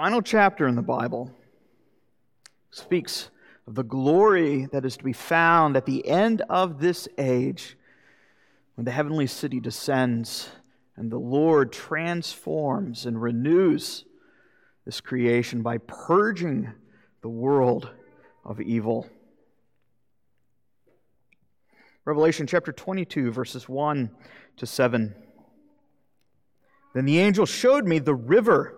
final chapter in the Bible speaks of the glory that is to be found at the end of this age when the heavenly city descends and the Lord transforms and renews this creation by purging the world of evil. Revelation chapter 22, verses 1 to 7. Then the angel showed me the river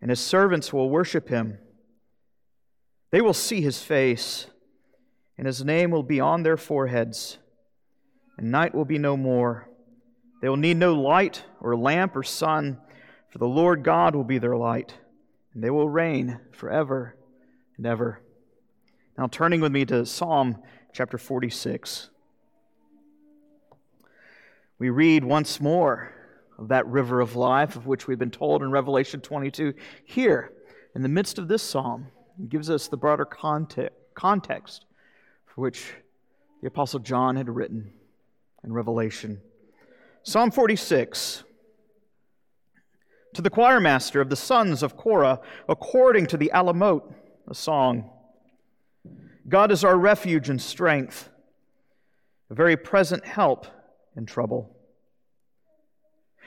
and his servants will worship him. They will see his face, and his name will be on their foreheads, and night will be no more. They will need no light or lamp or sun, for the Lord God will be their light, and they will reign forever and ever. Now, turning with me to Psalm chapter 46, we read once more that river of life of which we've been told in Revelation 22. Here, in the midst of this psalm, gives us the broader context for which the Apostle John had written in Revelation. Psalm 46 To the choir master of the sons of Korah, according to the Alamot, a song. God is our refuge and strength, a very present help in trouble.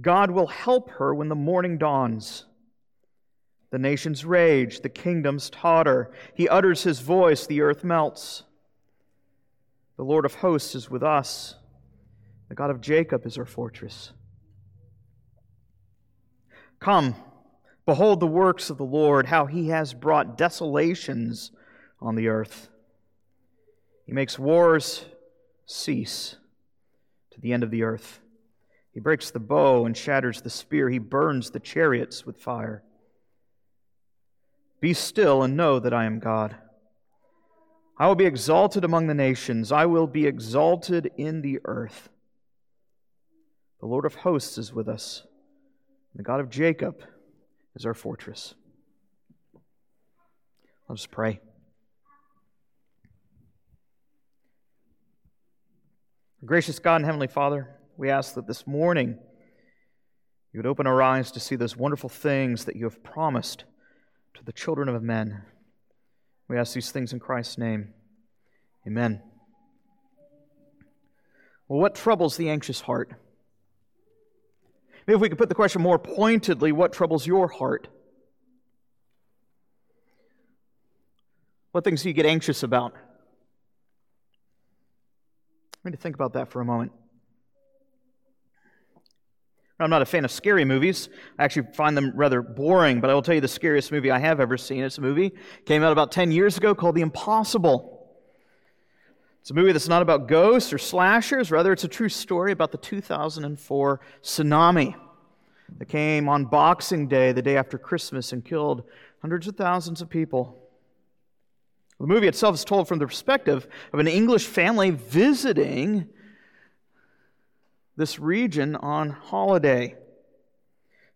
God will help her when the morning dawns. The nations rage, the kingdoms totter. He utters his voice, the earth melts. The Lord of hosts is with us. The God of Jacob is our fortress. Come, behold the works of the Lord, how he has brought desolations on the earth. He makes wars cease to the end of the earth. He breaks the bow and shatters the spear. He burns the chariots with fire. Be still and know that I am God. I will be exalted among the nations, I will be exalted in the earth. The Lord of hosts is with us, the God of Jacob is our fortress. Let us pray. Gracious God and Heavenly Father, we ask that this morning you would open our eyes to see those wonderful things that you have promised to the children of men. We ask these things in Christ's name. Amen. Well, what troubles the anxious heart? Maybe if we could put the question more pointedly, what troubles your heart? What things do you get anxious about? I need to think about that for a moment. I'm not a fan of scary movies. I actually find them rather boring, but I will tell you the scariest movie I have ever seen. It's a movie came out about 10 years ago called The Impossible. It's a movie that's not about ghosts or slashers, rather it's a true story about the 2004 tsunami that came on Boxing Day, the day after Christmas, and killed hundreds of thousands of people. The movie itself is told from the perspective of an English family visiting this region on holiday.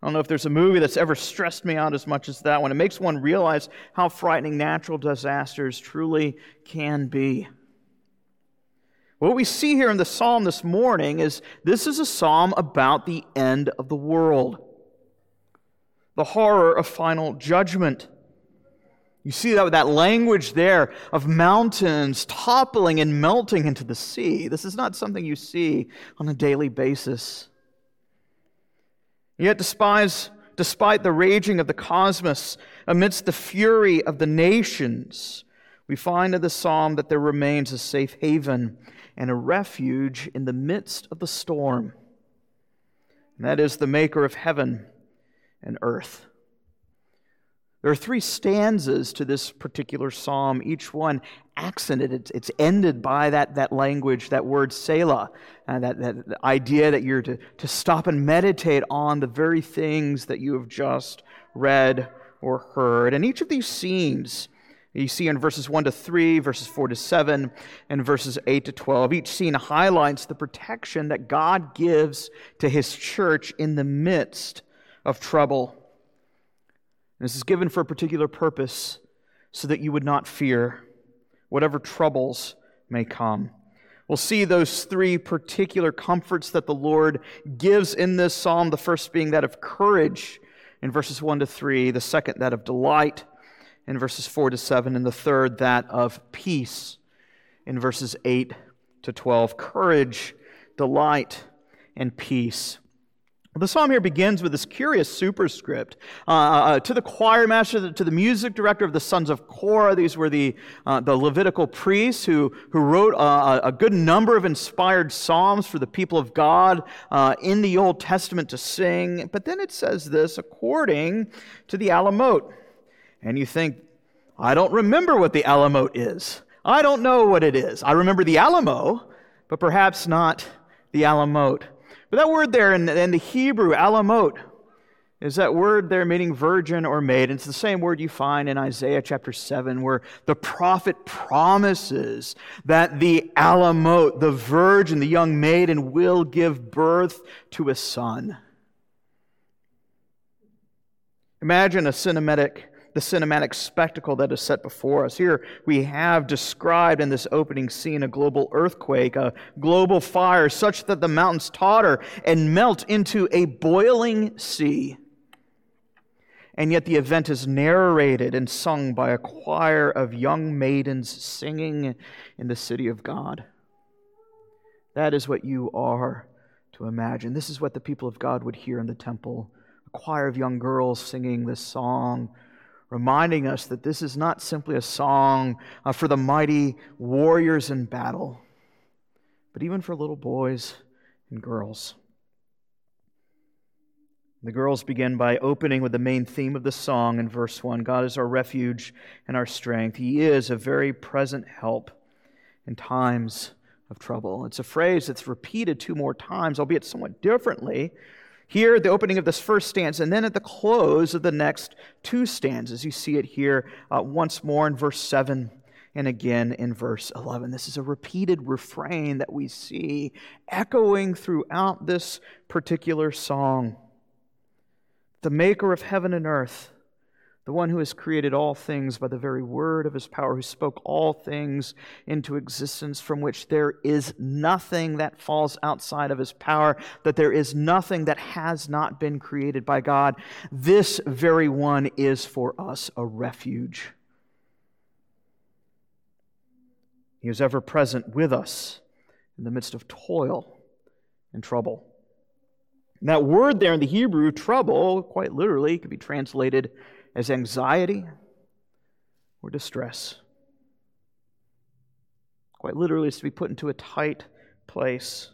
I don't know if there's a movie that's ever stressed me out as much as that one. It makes one realize how frightening natural disasters truly can be. What we see here in the psalm this morning is this is a psalm about the end of the world, the horror of final judgment. You see that with that language there of mountains toppling and melting into the sea. This is not something you see on a daily basis. Yet, despite, despite the raging of the cosmos, amidst the fury of the nations, we find in the psalm that there remains a safe haven and a refuge in the midst of the storm. And that is the maker of heaven and earth. There are three stanzas to this particular psalm, each one accented. It's, ended by that, that language, that word Selah, uh, that, that idea that you're to, to stop and meditate on the very things that you have just read or heard. And each of these scenes, you see in verses 1 to 3, verses 4 to 7, and verses 8 to 12, each scene highlights the protection that God gives to his church in the midst of trouble. This is given for a particular purpose so that you would not fear whatever troubles may come. We'll see those three particular comforts that the Lord gives in this psalm. The first being that of courage in verses 1 to 3, the second, that of delight in verses 4 to 7, and the third, that of peace in verses 8 to 12. Courage, delight, and peace. The psalm here begins with this curious superscript uh, uh, uh, to the choir master, to the music director of the sons of Korah. These were the, uh, the Levitical priests who, who wrote uh, a good number of inspired psalms for the people of God uh, in the Old Testament to sing. But then it says this according to the Alamote. And you think, I don't remember what the Alamote is. I don't know what it is. I remember the Alamo, but perhaps not the Alamote. But that word there in, in the Hebrew, alamot, is that word there meaning virgin or maid. It's the same word you find in Isaiah chapter 7, where the prophet promises that the alamot, the virgin, the young maiden, will give birth to a son. Imagine a cinematic the cinematic spectacle that is set before us. Here we have described in this opening scene a global earthquake, a global fire, such that the mountains totter and melt into a boiling sea. And yet the event is narrated and sung by a choir of young maidens singing in the city of God. That is what you are to imagine. This is what the people of God would hear in the temple a choir of young girls singing this song reminding us that this is not simply a song uh, for the mighty warriors in battle, but even for little boys and girls. The girls begin by opening with the main theme of the song in verse 1 God is our refuge and our strength. He is a very present help in times of trouble. It's a phrase that's repeated two more times, albeit somewhat differently, here the opening of this first stanza, and then at the close of the next two stanzas. You see it here uh, once more in verse 7 and again in verse 11. This is a repeated refrain that we see echoing throughout this particular song. The maker of heaven and earth the one who has created all things by the very word of his power, who spoke all things into existence, from which there is nothing that falls outside of his power, that there is nothing that has not been created by God. This very one is for us a refuge. He is ever present with us in the midst of toil and trouble. And that word there in the Hebrew, trouble, quite literally, could be translated as anxiety or distress. Quite literally, is to be put into a tight place.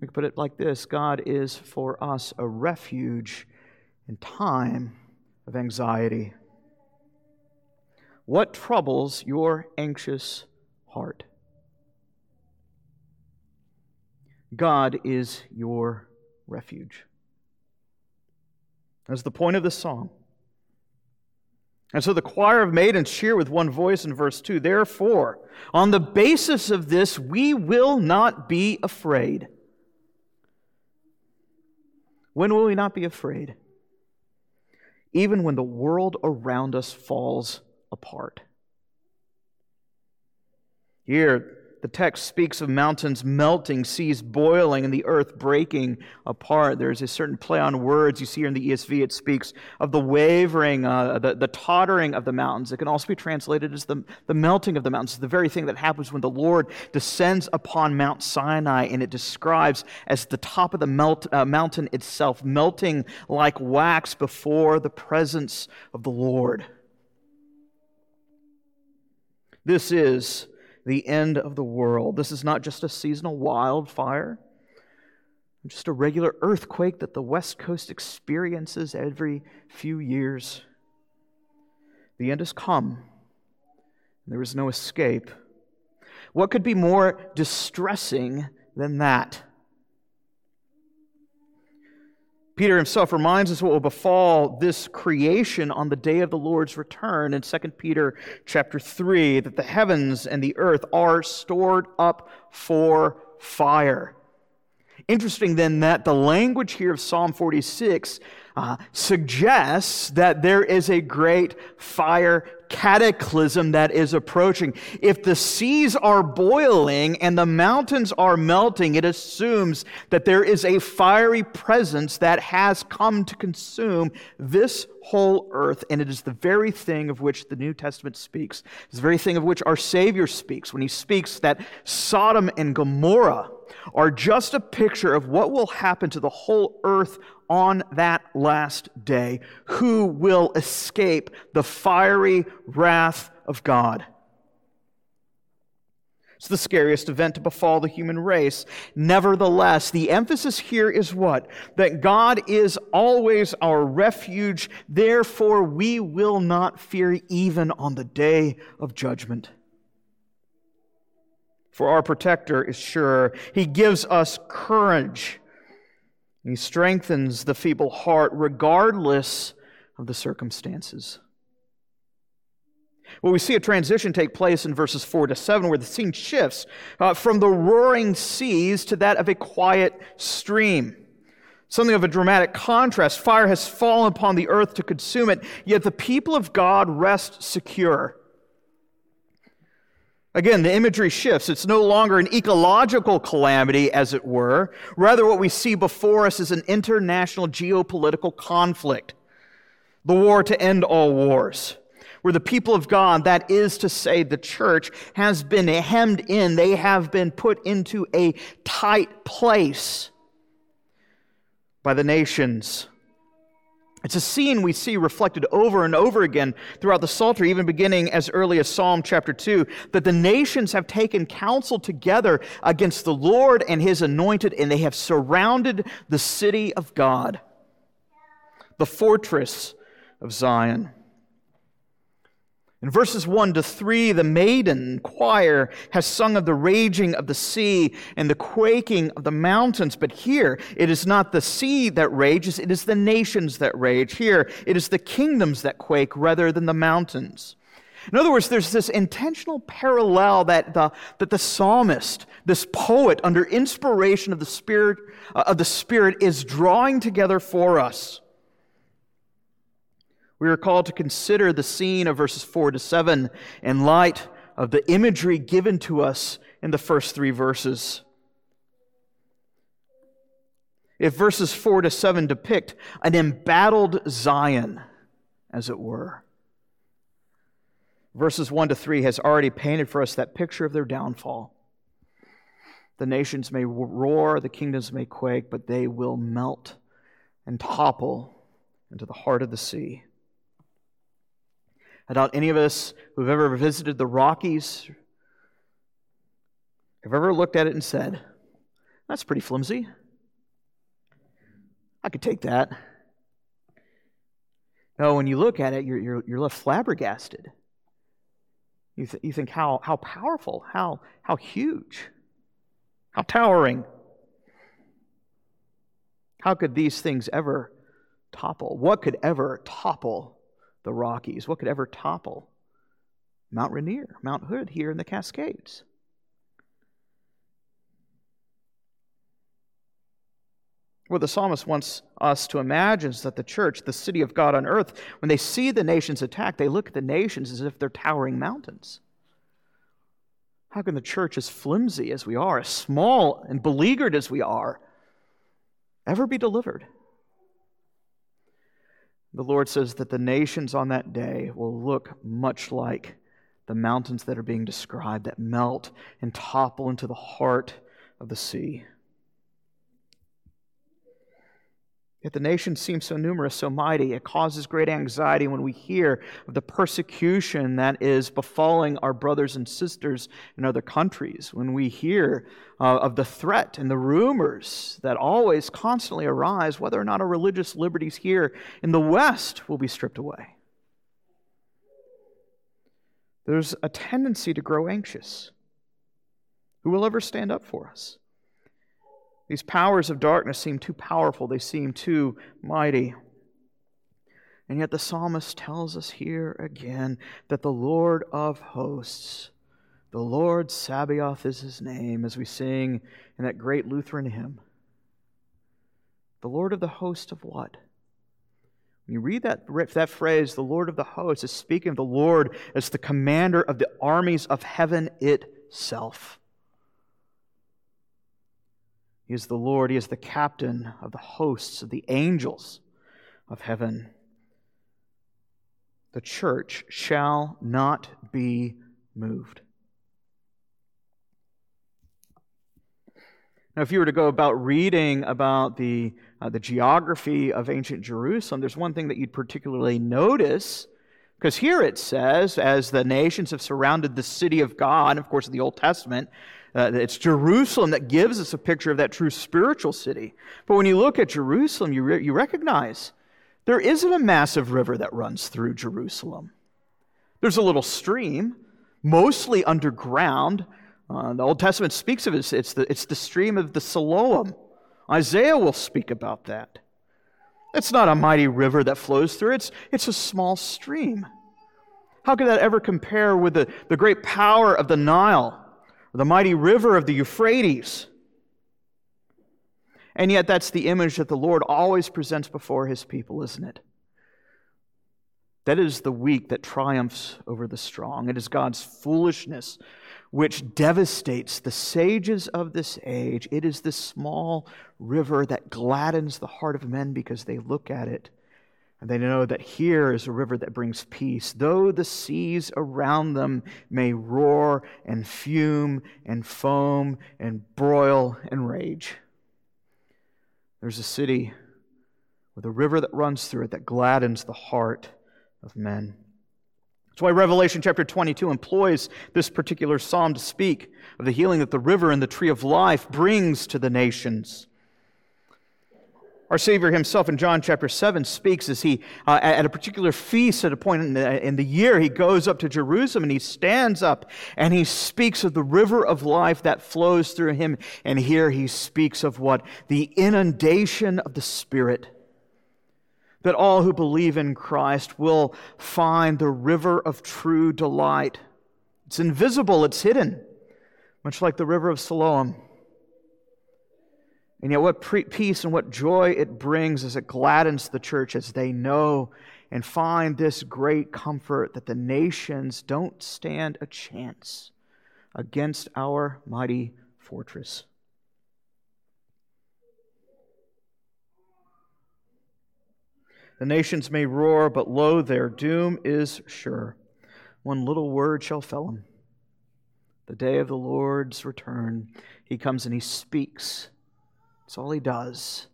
We could put it like this God is for us a refuge in time of anxiety. What troubles your anxious heart? God is your refuge. That's the point of the song. And so the choir of maidens cheer with one voice in verse 2 Therefore, on the basis of this, we will not be afraid. When will we not be afraid? Even when the world around us falls apart. Here, the text speaks of mountains melting, seas boiling, and the earth breaking apart. There's a certain play on words. You see here in the ESV, it speaks of the wavering, uh, the, the tottering of the mountains. It can also be translated as the, the melting of the mountains, the very thing that happens when the Lord descends upon Mount Sinai, and it describes as the top of the melt, uh, mountain itself melting like wax before the presence of the Lord. This is the end of the world. This is not just a seasonal wildfire, just a regular earthquake that the West Coast experiences every few years. The end has come. There is no escape. What could be more distressing than that? Peter himself reminds us what will befall this creation on the day of the Lord's return in 2 Peter chapter 3 that the heavens and the earth are stored up for fire. Interesting then that the language here of Psalm 46 uh, suggests that there is a great fire cataclysm that is approaching. If the seas are boiling and the mountains are melting, it assumes that there is a fiery presence that has come to consume this whole earth, and it is the very thing of which the New Testament speaks. It's the very thing of which our Savior speaks when he speaks that Sodom and Gomorrah are just a picture of what will happen to the whole earth on that last day. Who will escape the fiery wrath of God? It's the scariest event to befall the human race. Nevertheless, the emphasis here is what? That God is always our refuge. Therefore, we will not fear even on the day of judgment for our protector is sure. He gives us courage. He strengthens the feeble heart regardless of the circumstances. Well, we see a transition take place in verses 4 to 7 where the scene shifts uh, from the roaring seas to that of a quiet stream. Something of a dramatic contrast. Fire has fallen upon the earth to consume it, yet the people of God rest secure. Again, the imagery shifts. It's no longer an ecological calamity, as it were. Rather, what we see before us is an international geopolitical conflict. The war to end all wars. Where the people of God, that is to say, the church, has been hemmed in. They have been put into a tight place by the nations it's a scene we see reflected over and over again throughout the Psalter, even beginning as early as Psalm chapter 2, that the nations have taken counsel together against the Lord and his anointed, and they have surrounded the city of God, the fortress of Zion. In verses 1 to 3, the maiden choir has sung of the raging of the sea and the quaking of the mountains. But here, it is not the sea that rages, it is the nations that rage. Here, it is the kingdoms that quake rather than the mountains. In other words, there's this intentional parallel that the, that the psalmist, this poet, under inspiration of the Spirit, uh, of the Spirit, is drawing together for us. We are called to consider the scene of verses 4 to 7 in light of the imagery given to us in the first three verses. If verses 4 to 7 depict an embattled Zion, as it were, verses 1 to 3 has already painted for us that picture of their downfall. The nations may roar, the kingdoms may quake, but they will melt and topple into the heart of the sea. I doubt any of us who've ever visited the Rockies have ever looked at it and said, That's pretty flimsy. I could take that. No, when you look at it, you're, you're, you're left flabbergasted. You, th- you think how, how powerful, how, how huge, how towering. How could these things ever topple? What could ever topple the Rockies. What could ever topple Mount Rainier, Mount Hood here in the Cascades? What the psalmist wants us to imagine that the church, the city of God on earth, when they see the nations attacked, they look at the nations as if they're towering mountains. How can the church, as flimsy as we are, as small and beleaguered as we are, ever be delivered? The Lord says that the nations on that day will look much like the mountains that are being described that melt and topple into the heart of the sea. Yet the nations seem so numerous, so mighty. It causes great anxiety when we hear of the persecution that is befalling our brothers and sisters in other countries, when we hear uh, of the threat and the rumors that always constantly arise whether or not our religious liberties here in the West will be stripped away. There's a tendency to grow anxious. Who will ever stand up for us? These powers of darkness seem too powerful, they seem too mighty. And yet the psalmist tells us here again that the Lord of hosts, the Lord Sabaoth is his name, as we sing in that great Lutheran hymn. The Lord of the host of what? When you read that, that phrase, the Lord of the hosts, is speaking of the Lord as the commander of the armies of heaven itself. He is the Lord, He is the captain of the hosts of the angels of heaven. The church shall not be moved. Now, if you were to go about reading about the, uh, the geography of ancient Jerusalem, there's one thing that you'd particularly notice, because here it says, as the nations have surrounded the city of God, of course, in the Old Testament, uh, it's Jerusalem that gives us a picture of that true spiritual city. But when you look at Jerusalem, you, re- you recognize there isn't a massive river that runs through Jerusalem. There's a little stream, mostly underground. Uh, the Old Testament speaks of it. It's the, it's the stream of the Siloam. Isaiah will speak about that. It's not a mighty river that flows through, it's, it's a small stream. How could that ever compare with the, the great power of the Nile? The mighty river of the Euphrates. And yet, that's the image that the Lord always presents before his people, isn't it? That is the weak that triumphs over the strong. It is God's foolishness which devastates the sages of this age. It is this small river that gladdens the heart of men because they look at it and they know that here is a river that brings peace, though the seas around them may roar and fume and foam and broil and rage. There's a city with a river that runs through it that gladdens the heart of men. That's why Revelation chapter 22 employs this particular psalm to speak of the healing that the river and the tree of life brings to the nations. Our Savior himself in John chapter 7 speaks as he, uh, at a particular feast at a point in the, in the year, he goes up to Jerusalem and he stands up and he speaks of the river of life that flows through him. And here he speaks of what? The inundation of the Spirit. That all who believe in Christ will find the river of true delight. It's invisible, it's hidden, much like the river of Siloam. And yet, what pre- peace and what joy it brings as it gladdens the church as they know and find this great comfort that the nations don't stand a chance against our mighty fortress. The nations may roar, but lo, their doom is sure. One little word shall fell them. The day of the Lord's return, he comes and he speaks that's all he does.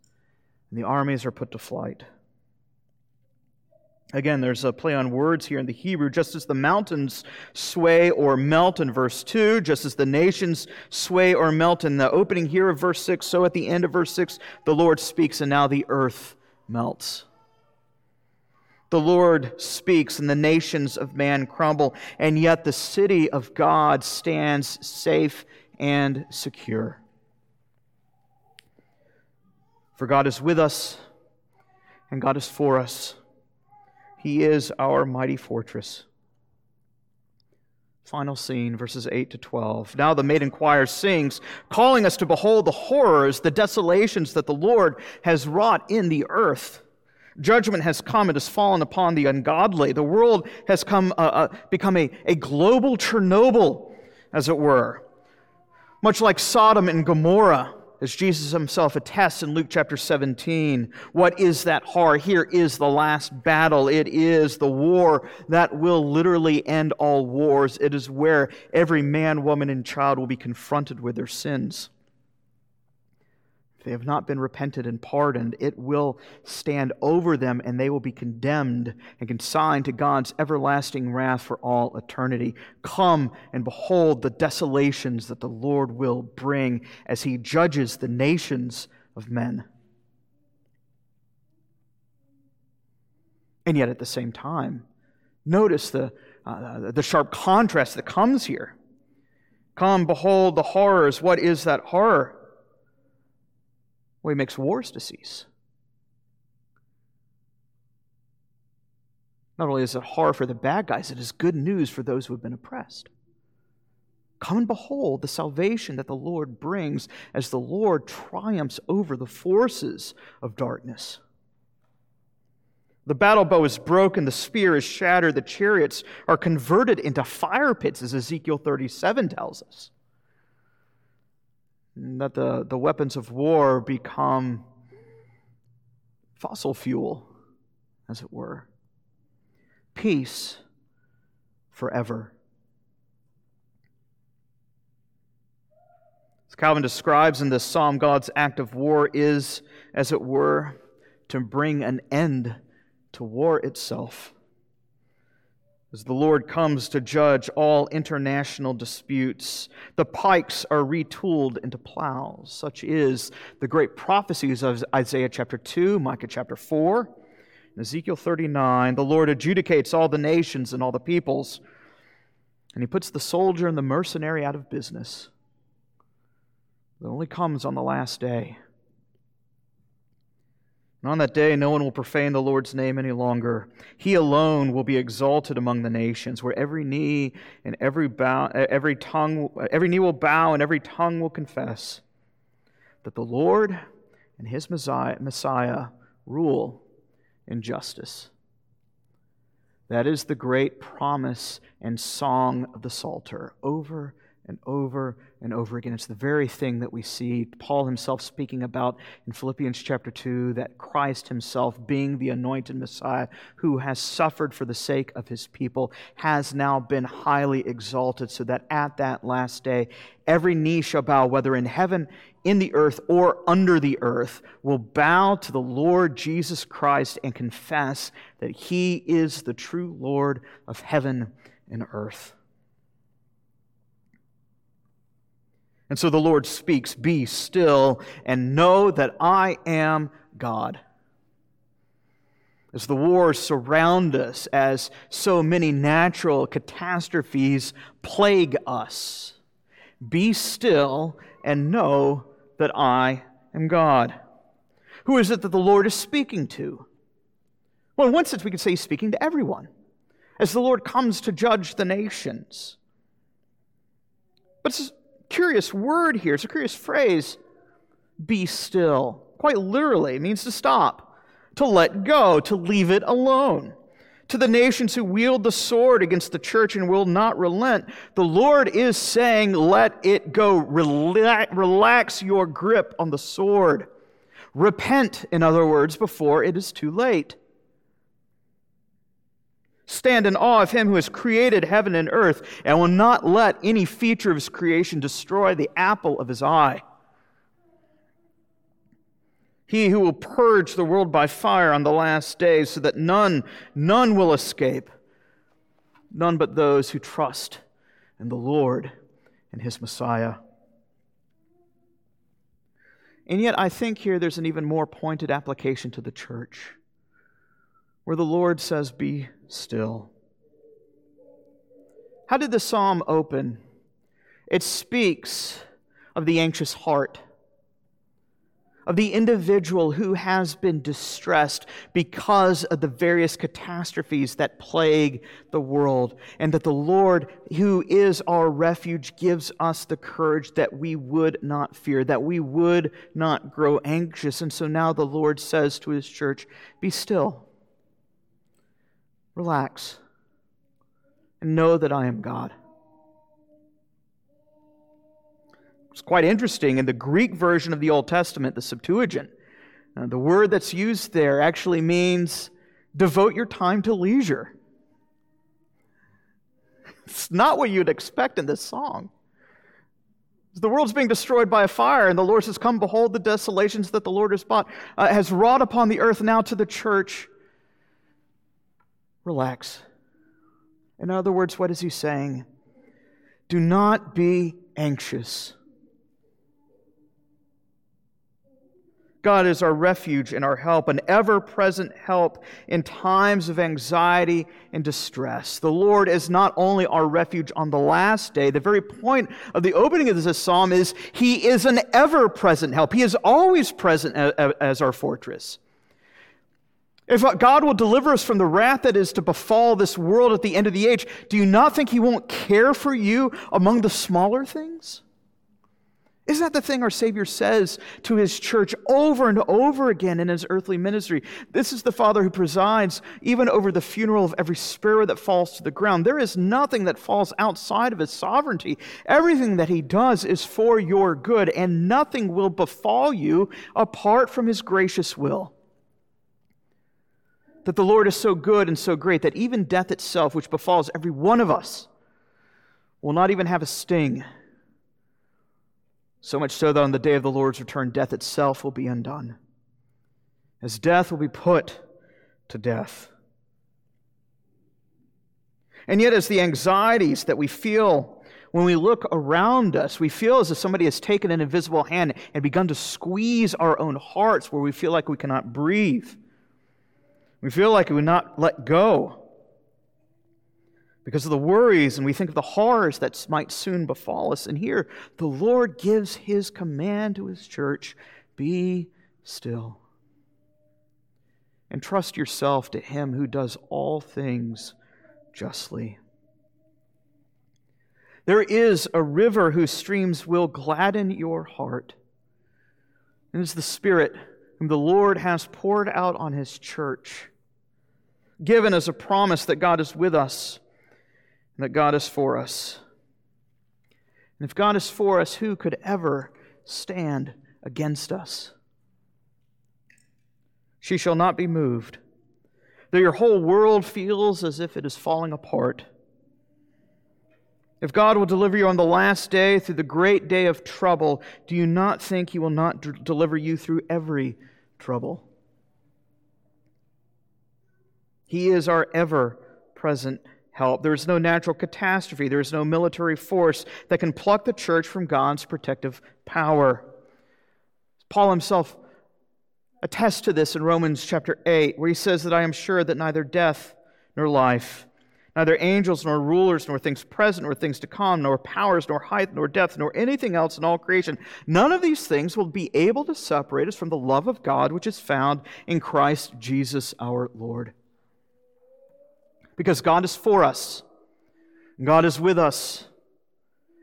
And the armies are put to flight. Again, there's a play on words here in the Hebrew. Just as the mountains sway or melt in verse 2, just as the nations sway or melt in the opening here of verse 6, so at the end of verse 6, the Lord speaks and now the earth melts. The Lord speaks and the nations of man crumble, and yet the city of God stands safe and secure. For God is with us, and God is for us. He is our mighty fortress. Final scene, verses 8 to 12. Now the maiden choir sings, calling us to behold the horrors, the desolations that the Lord has wrought in the earth. Judgment has come, it has fallen upon the ungodly. The world has come, uh, uh, become a, a global Chernobyl, as it were. Much like Sodom and Gomorrah, as Jesus himself attests in Luke chapter 17, what is that horror? Here is the last battle. It is the war that will literally end all wars. It is where every man, woman, and child will be confronted with their sins. If they have not been repented and pardoned, it will stand over them and they will be condemned and consigned to God's everlasting wrath for all eternity. Come and behold the desolations that the Lord will bring as he judges the nations of men. And yet, at the same time, notice the, uh, the sharp contrast that comes here. Come, behold the horrors. What is that horror? Well, he makes wars to cease. Not only is it horror for the bad guys, it is good news for those who have been oppressed. Come and behold the salvation that the Lord brings as the Lord triumphs over the forces of darkness. The battle bow is broken, the spear is shattered, the chariots are converted into fire pits, as Ezekiel 37 tells us that the, the weapons of war become fossil fuel, as it were. Peace forever. As Calvin describes in this psalm, God's act of war is, as it were, to bring an end to war itself as the Lord comes to judge all international disputes. The pikes are retooled into plows. Such is the great prophecies of Isaiah chapter 2, Micah chapter 4, and Ezekiel 39. The Lord adjudicates all the nations and all the peoples, and he puts the soldier and the mercenary out of business. It only comes on the last day. And on that day, no one will profane the Lord's name any longer. He alone will be exalted among the nations, where every knee and every bow, every tongue, every knee will bow and every tongue will confess that the Lord and His Messiah, rule in justice. That is the great promise and song of the Psalter, over and over and over again. It's the very thing that we see Paul himself speaking about in Philippians chapter 2 that Christ himself, being the anointed Messiah who has suffered for the sake of his people, has now been highly exalted, so that at that last day, every knee shall bow, whether in heaven, in the earth, or under the earth, will bow to the Lord Jesus Christ and confess that he is the true Lord of heaven and earth. And so the Lord speaks, Be still and know that I am God. As the wars surround us, as so many natural catastrophes plague us, be still and know that I am God. Who is it that the Lord is speaking to? Well, in one sense, we could say he's speaking to everyone as the Lord comes to judge the nations. But curious word here. It's a curious phrase. Be still. Quite literally, it means to stop, to let go, to leave it alone. To the nations who wield the sword against the church and will not relent, the Lord is saying, Let it go. Relax your grip on the sword. Repent, in other words, before it is too late. Stand in awe of him who has created heaven and earth and will not let any feature of his creation destroy the apple of his eye. He who will purge the world by fire on the last day so that none, none will escape. None but those who trust in the Lord and his Messiah. And yet, I think here there's an even more pointed application to the church where the Lord says, Be still. How did the psalm open? It speaks of the anxious heart, of the individual who has been distressed because of the various catastrophes that plague the world, and that the Lord, who is our refuge, gives us the courage that we would not fear, that we would not grow anxious. And so now the Lord says to his church, Be still Relax and know that I am God. It's quite interesting. In the Greek version of the Old Testament, the Septuagint, uh, the word that's used there actually means devote your time to leisure. It's not what you'd expect in this song. The world's being destroyed by a fire, and the Lord says, Come, behold the desolations that the Lord has, uh, has wrought upon the earth now to the church. Relax. In other words, what is he saying? Do not be anxious. God is our refuge and our help, an ever present help in times of anxiety and distress. The Lord is not only our refuge on the last day, the very point of the opening of this psalm is He is an ever present help. He is always present as our fortress. If God will deliver us from the wrath that is to befall this world at the end of the age, do you not think He won't care for you among the smaller things? Isn't that the thing our Savior says to his church over and over again in his earthly ministry? This is the Father who presides even over the funeral of every sparrow that falls to the ground. There is nothing that falls outside of his sovereignty. Everything that he does is for your good, and nothing will befall you apart from his gracious will. That the Lord is so good and so great that even death itself, which befalls every one of us, will not even have a sting so much so that on the day of the Lord's return, death itself will be undone, as death will be put to death. And yet, as the anxieties that we feel when we look around us, we feel as if somebody has taken an invisible hand and begun to squeeze our own hearts where we feel like we cannot breathe. We feel like we will not let go because of the worries and we think of the horrors that might soon befall us. And here, the Lord gives his command to his church be still and trust yourself to him who does all things justly. There is a river whose streams will gladden your heart. And it is the Spirit whom the Lord has poured out on his church, given as a promise that God is with us and that God is for us. And if God is for us, who could ever stand against us? She shall not be moved. Though your whole world feels as if it is falling apart. If God will deliver you on the last day through the great day of trouble, do you not think He will not d- deliver you through every trouble? He is our ever present help. There is no natural catastrophe. There is no military force that can pluck the church from God's protective power. Paul himself attests to this in Romans chapter 8, where he says that I am sure that neither death nor life, neither angels nor rulers, nor things present nor things to come, nor powers, nor height, nor depth, nor anything else in all creation, none of these things will be able to separate us from the love of God which is found in Christ Jesus our Lord because God is for us. God is with us.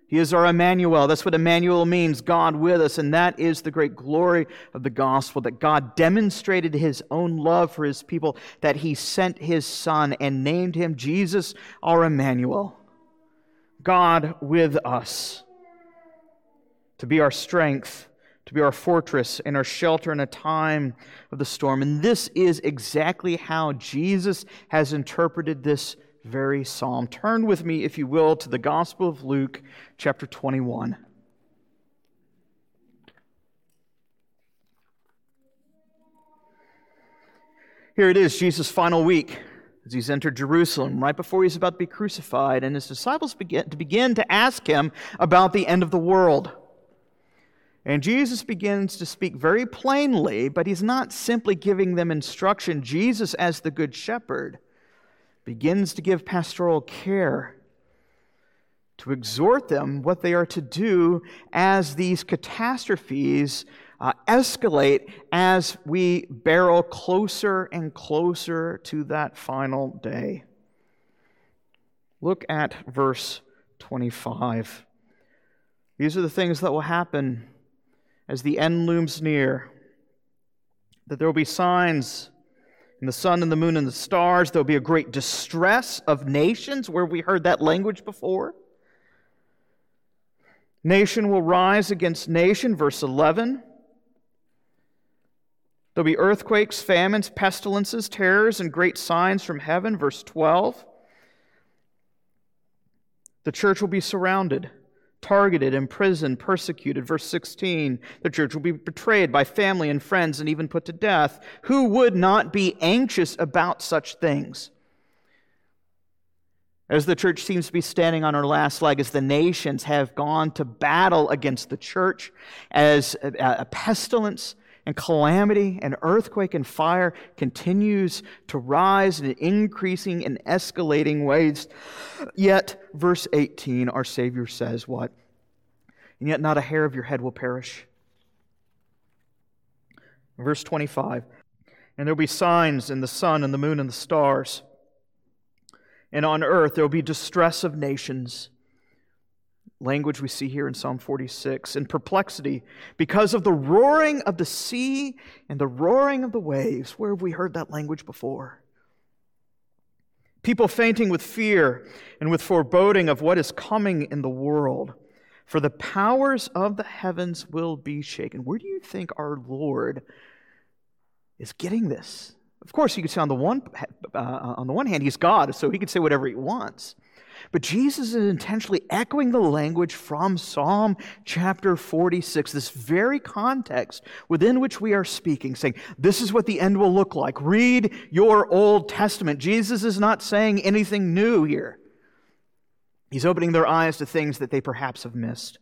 He is our Emmanuel. That's what Emmanuel means, God with us. And that is the great glory of the gospel that God demonstrated his own love for his people, that he sent his son and named him Jesus, our Emmanuel. God with us to be our strength to be our fortress and our shelter in a time of the storm. And this is exactly how Jesus has interpreted this very psalm. Turn with me, if you will, to the Gospel of Luke, chapter 21. Here it is, Jesus' final week as he's entered Jerusalem, right before he's about to be crucified, and his disciples begin to begin to ask him about the end of the world. And Jesus begins to speak very plainly, but he's not simply giving them instruction. Jesus, as the Good Shepherd, begins to give pastoral care to exhort them what they are to do as these catastrophes uh, escalate as we barrel closer and closer to that final day. Look at verse 25. These are the things that will happen as the end looms near, that there will be signs in the sun and the moon and the stars. There will be a great distress of nations, where we heard that language before. Nation will rise against nation, verse 11. There'll be earthquakes, famines, pestilences, terrors, and great signs from heaven, verse 12. The church will be surrounded targeted, imprisoned, persecuted. Verse 16, the church will be betrayed by family and friends and even put to death. Who would not be anxious about such things? As the church seems to be standing on her last leg, as the nations have gone to battle against the church, as a, a pestilence and calamity and earthquake and fire continues to rise in increasing and escalating ways. Yet, verse 18, our Savior says, What? And yet not a hair of your head will perish. Verse 25, and there will be signs in the sun and the moon and the stars. And on earth there will be distress of nations language we see here in Psalm 46, in perplexity because of the roaring of the sea and the roaring of the waves. Where have we heard that language before? People fainting with fear and with foreboding of what is coming in the world. For the powers of the heavens will be shaken. Where do you think our Lord is getting this? Of course, you could say on the one, uh, on the one hand, he's God, so he could say whatever he wants. But Jesus is intentionally echoing the language from Psalm chapter 46, this very context within which we are speaking, saying, This is what the end will look like. Read your Old Testament. Jesus is not saying anything new here. He's opening their eyes to things that they perhaps have missed.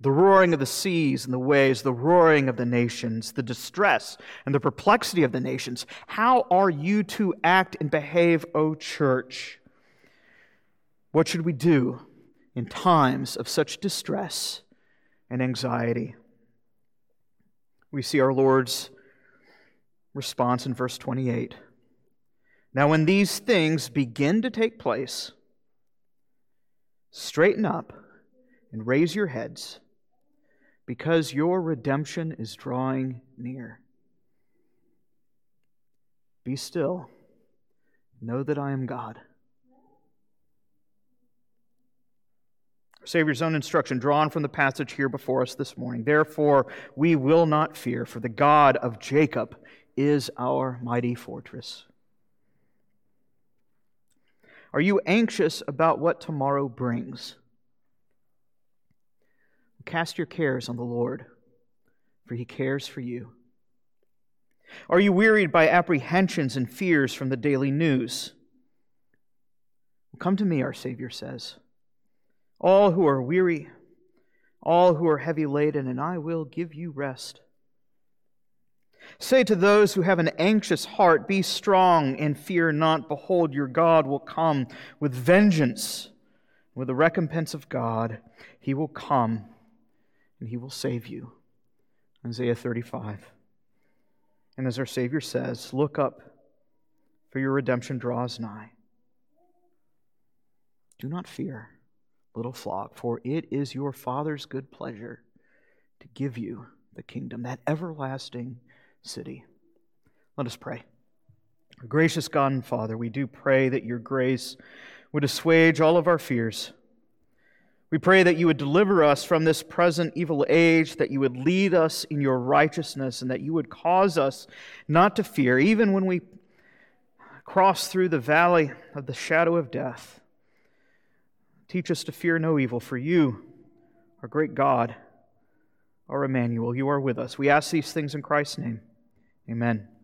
The roaring of the seas and the waves, the roaring of the nations, the distress and the perplexity of the nations. How are you to act and behave, O church? What should we do in times of such distress and anxiety? We see our Lord's response in verse 28. Now, when these things begin to take place, straighten up and raise your heads, because your redemption is drawing near. Be still. Know that I am God. Savior's own instruction drawn from the passage here before us this morning. Therefore, we will not fear, for the God of Jacob is our mighty fortress. Are you anxious about what tomorrow brings? Cast your cares on the Lord, for he cares for you. Are you wearied by apprehensions and fears from the daily news? come to me, our Savior says all who are weary, all who are heavy laden, and I will give you rest. Say to those who have an anxious heart, Be strong and fear not. Behold, your God will come with vengeance. With the recompense of God, he will come and he will save you. Isaiah 35. And as our Savior says, Look up, for your redemption draws nigh. Do not fear little flock, for it is your Father's good pleasure to give you the kingdom, that everlasting city. Let us pray. Gracious God and Father, we do pray that your grace would assuage all of our fears. We pray that you would deliver us from this present evil age, that you would lead us in your righteousness, and that you would cause us not to fear, even when we cross through the valley of the shadow of death. Teach us to fear no evil, for you, our great God, our Emmanuel, you are with us. We ask these things in Christ's name. Amen.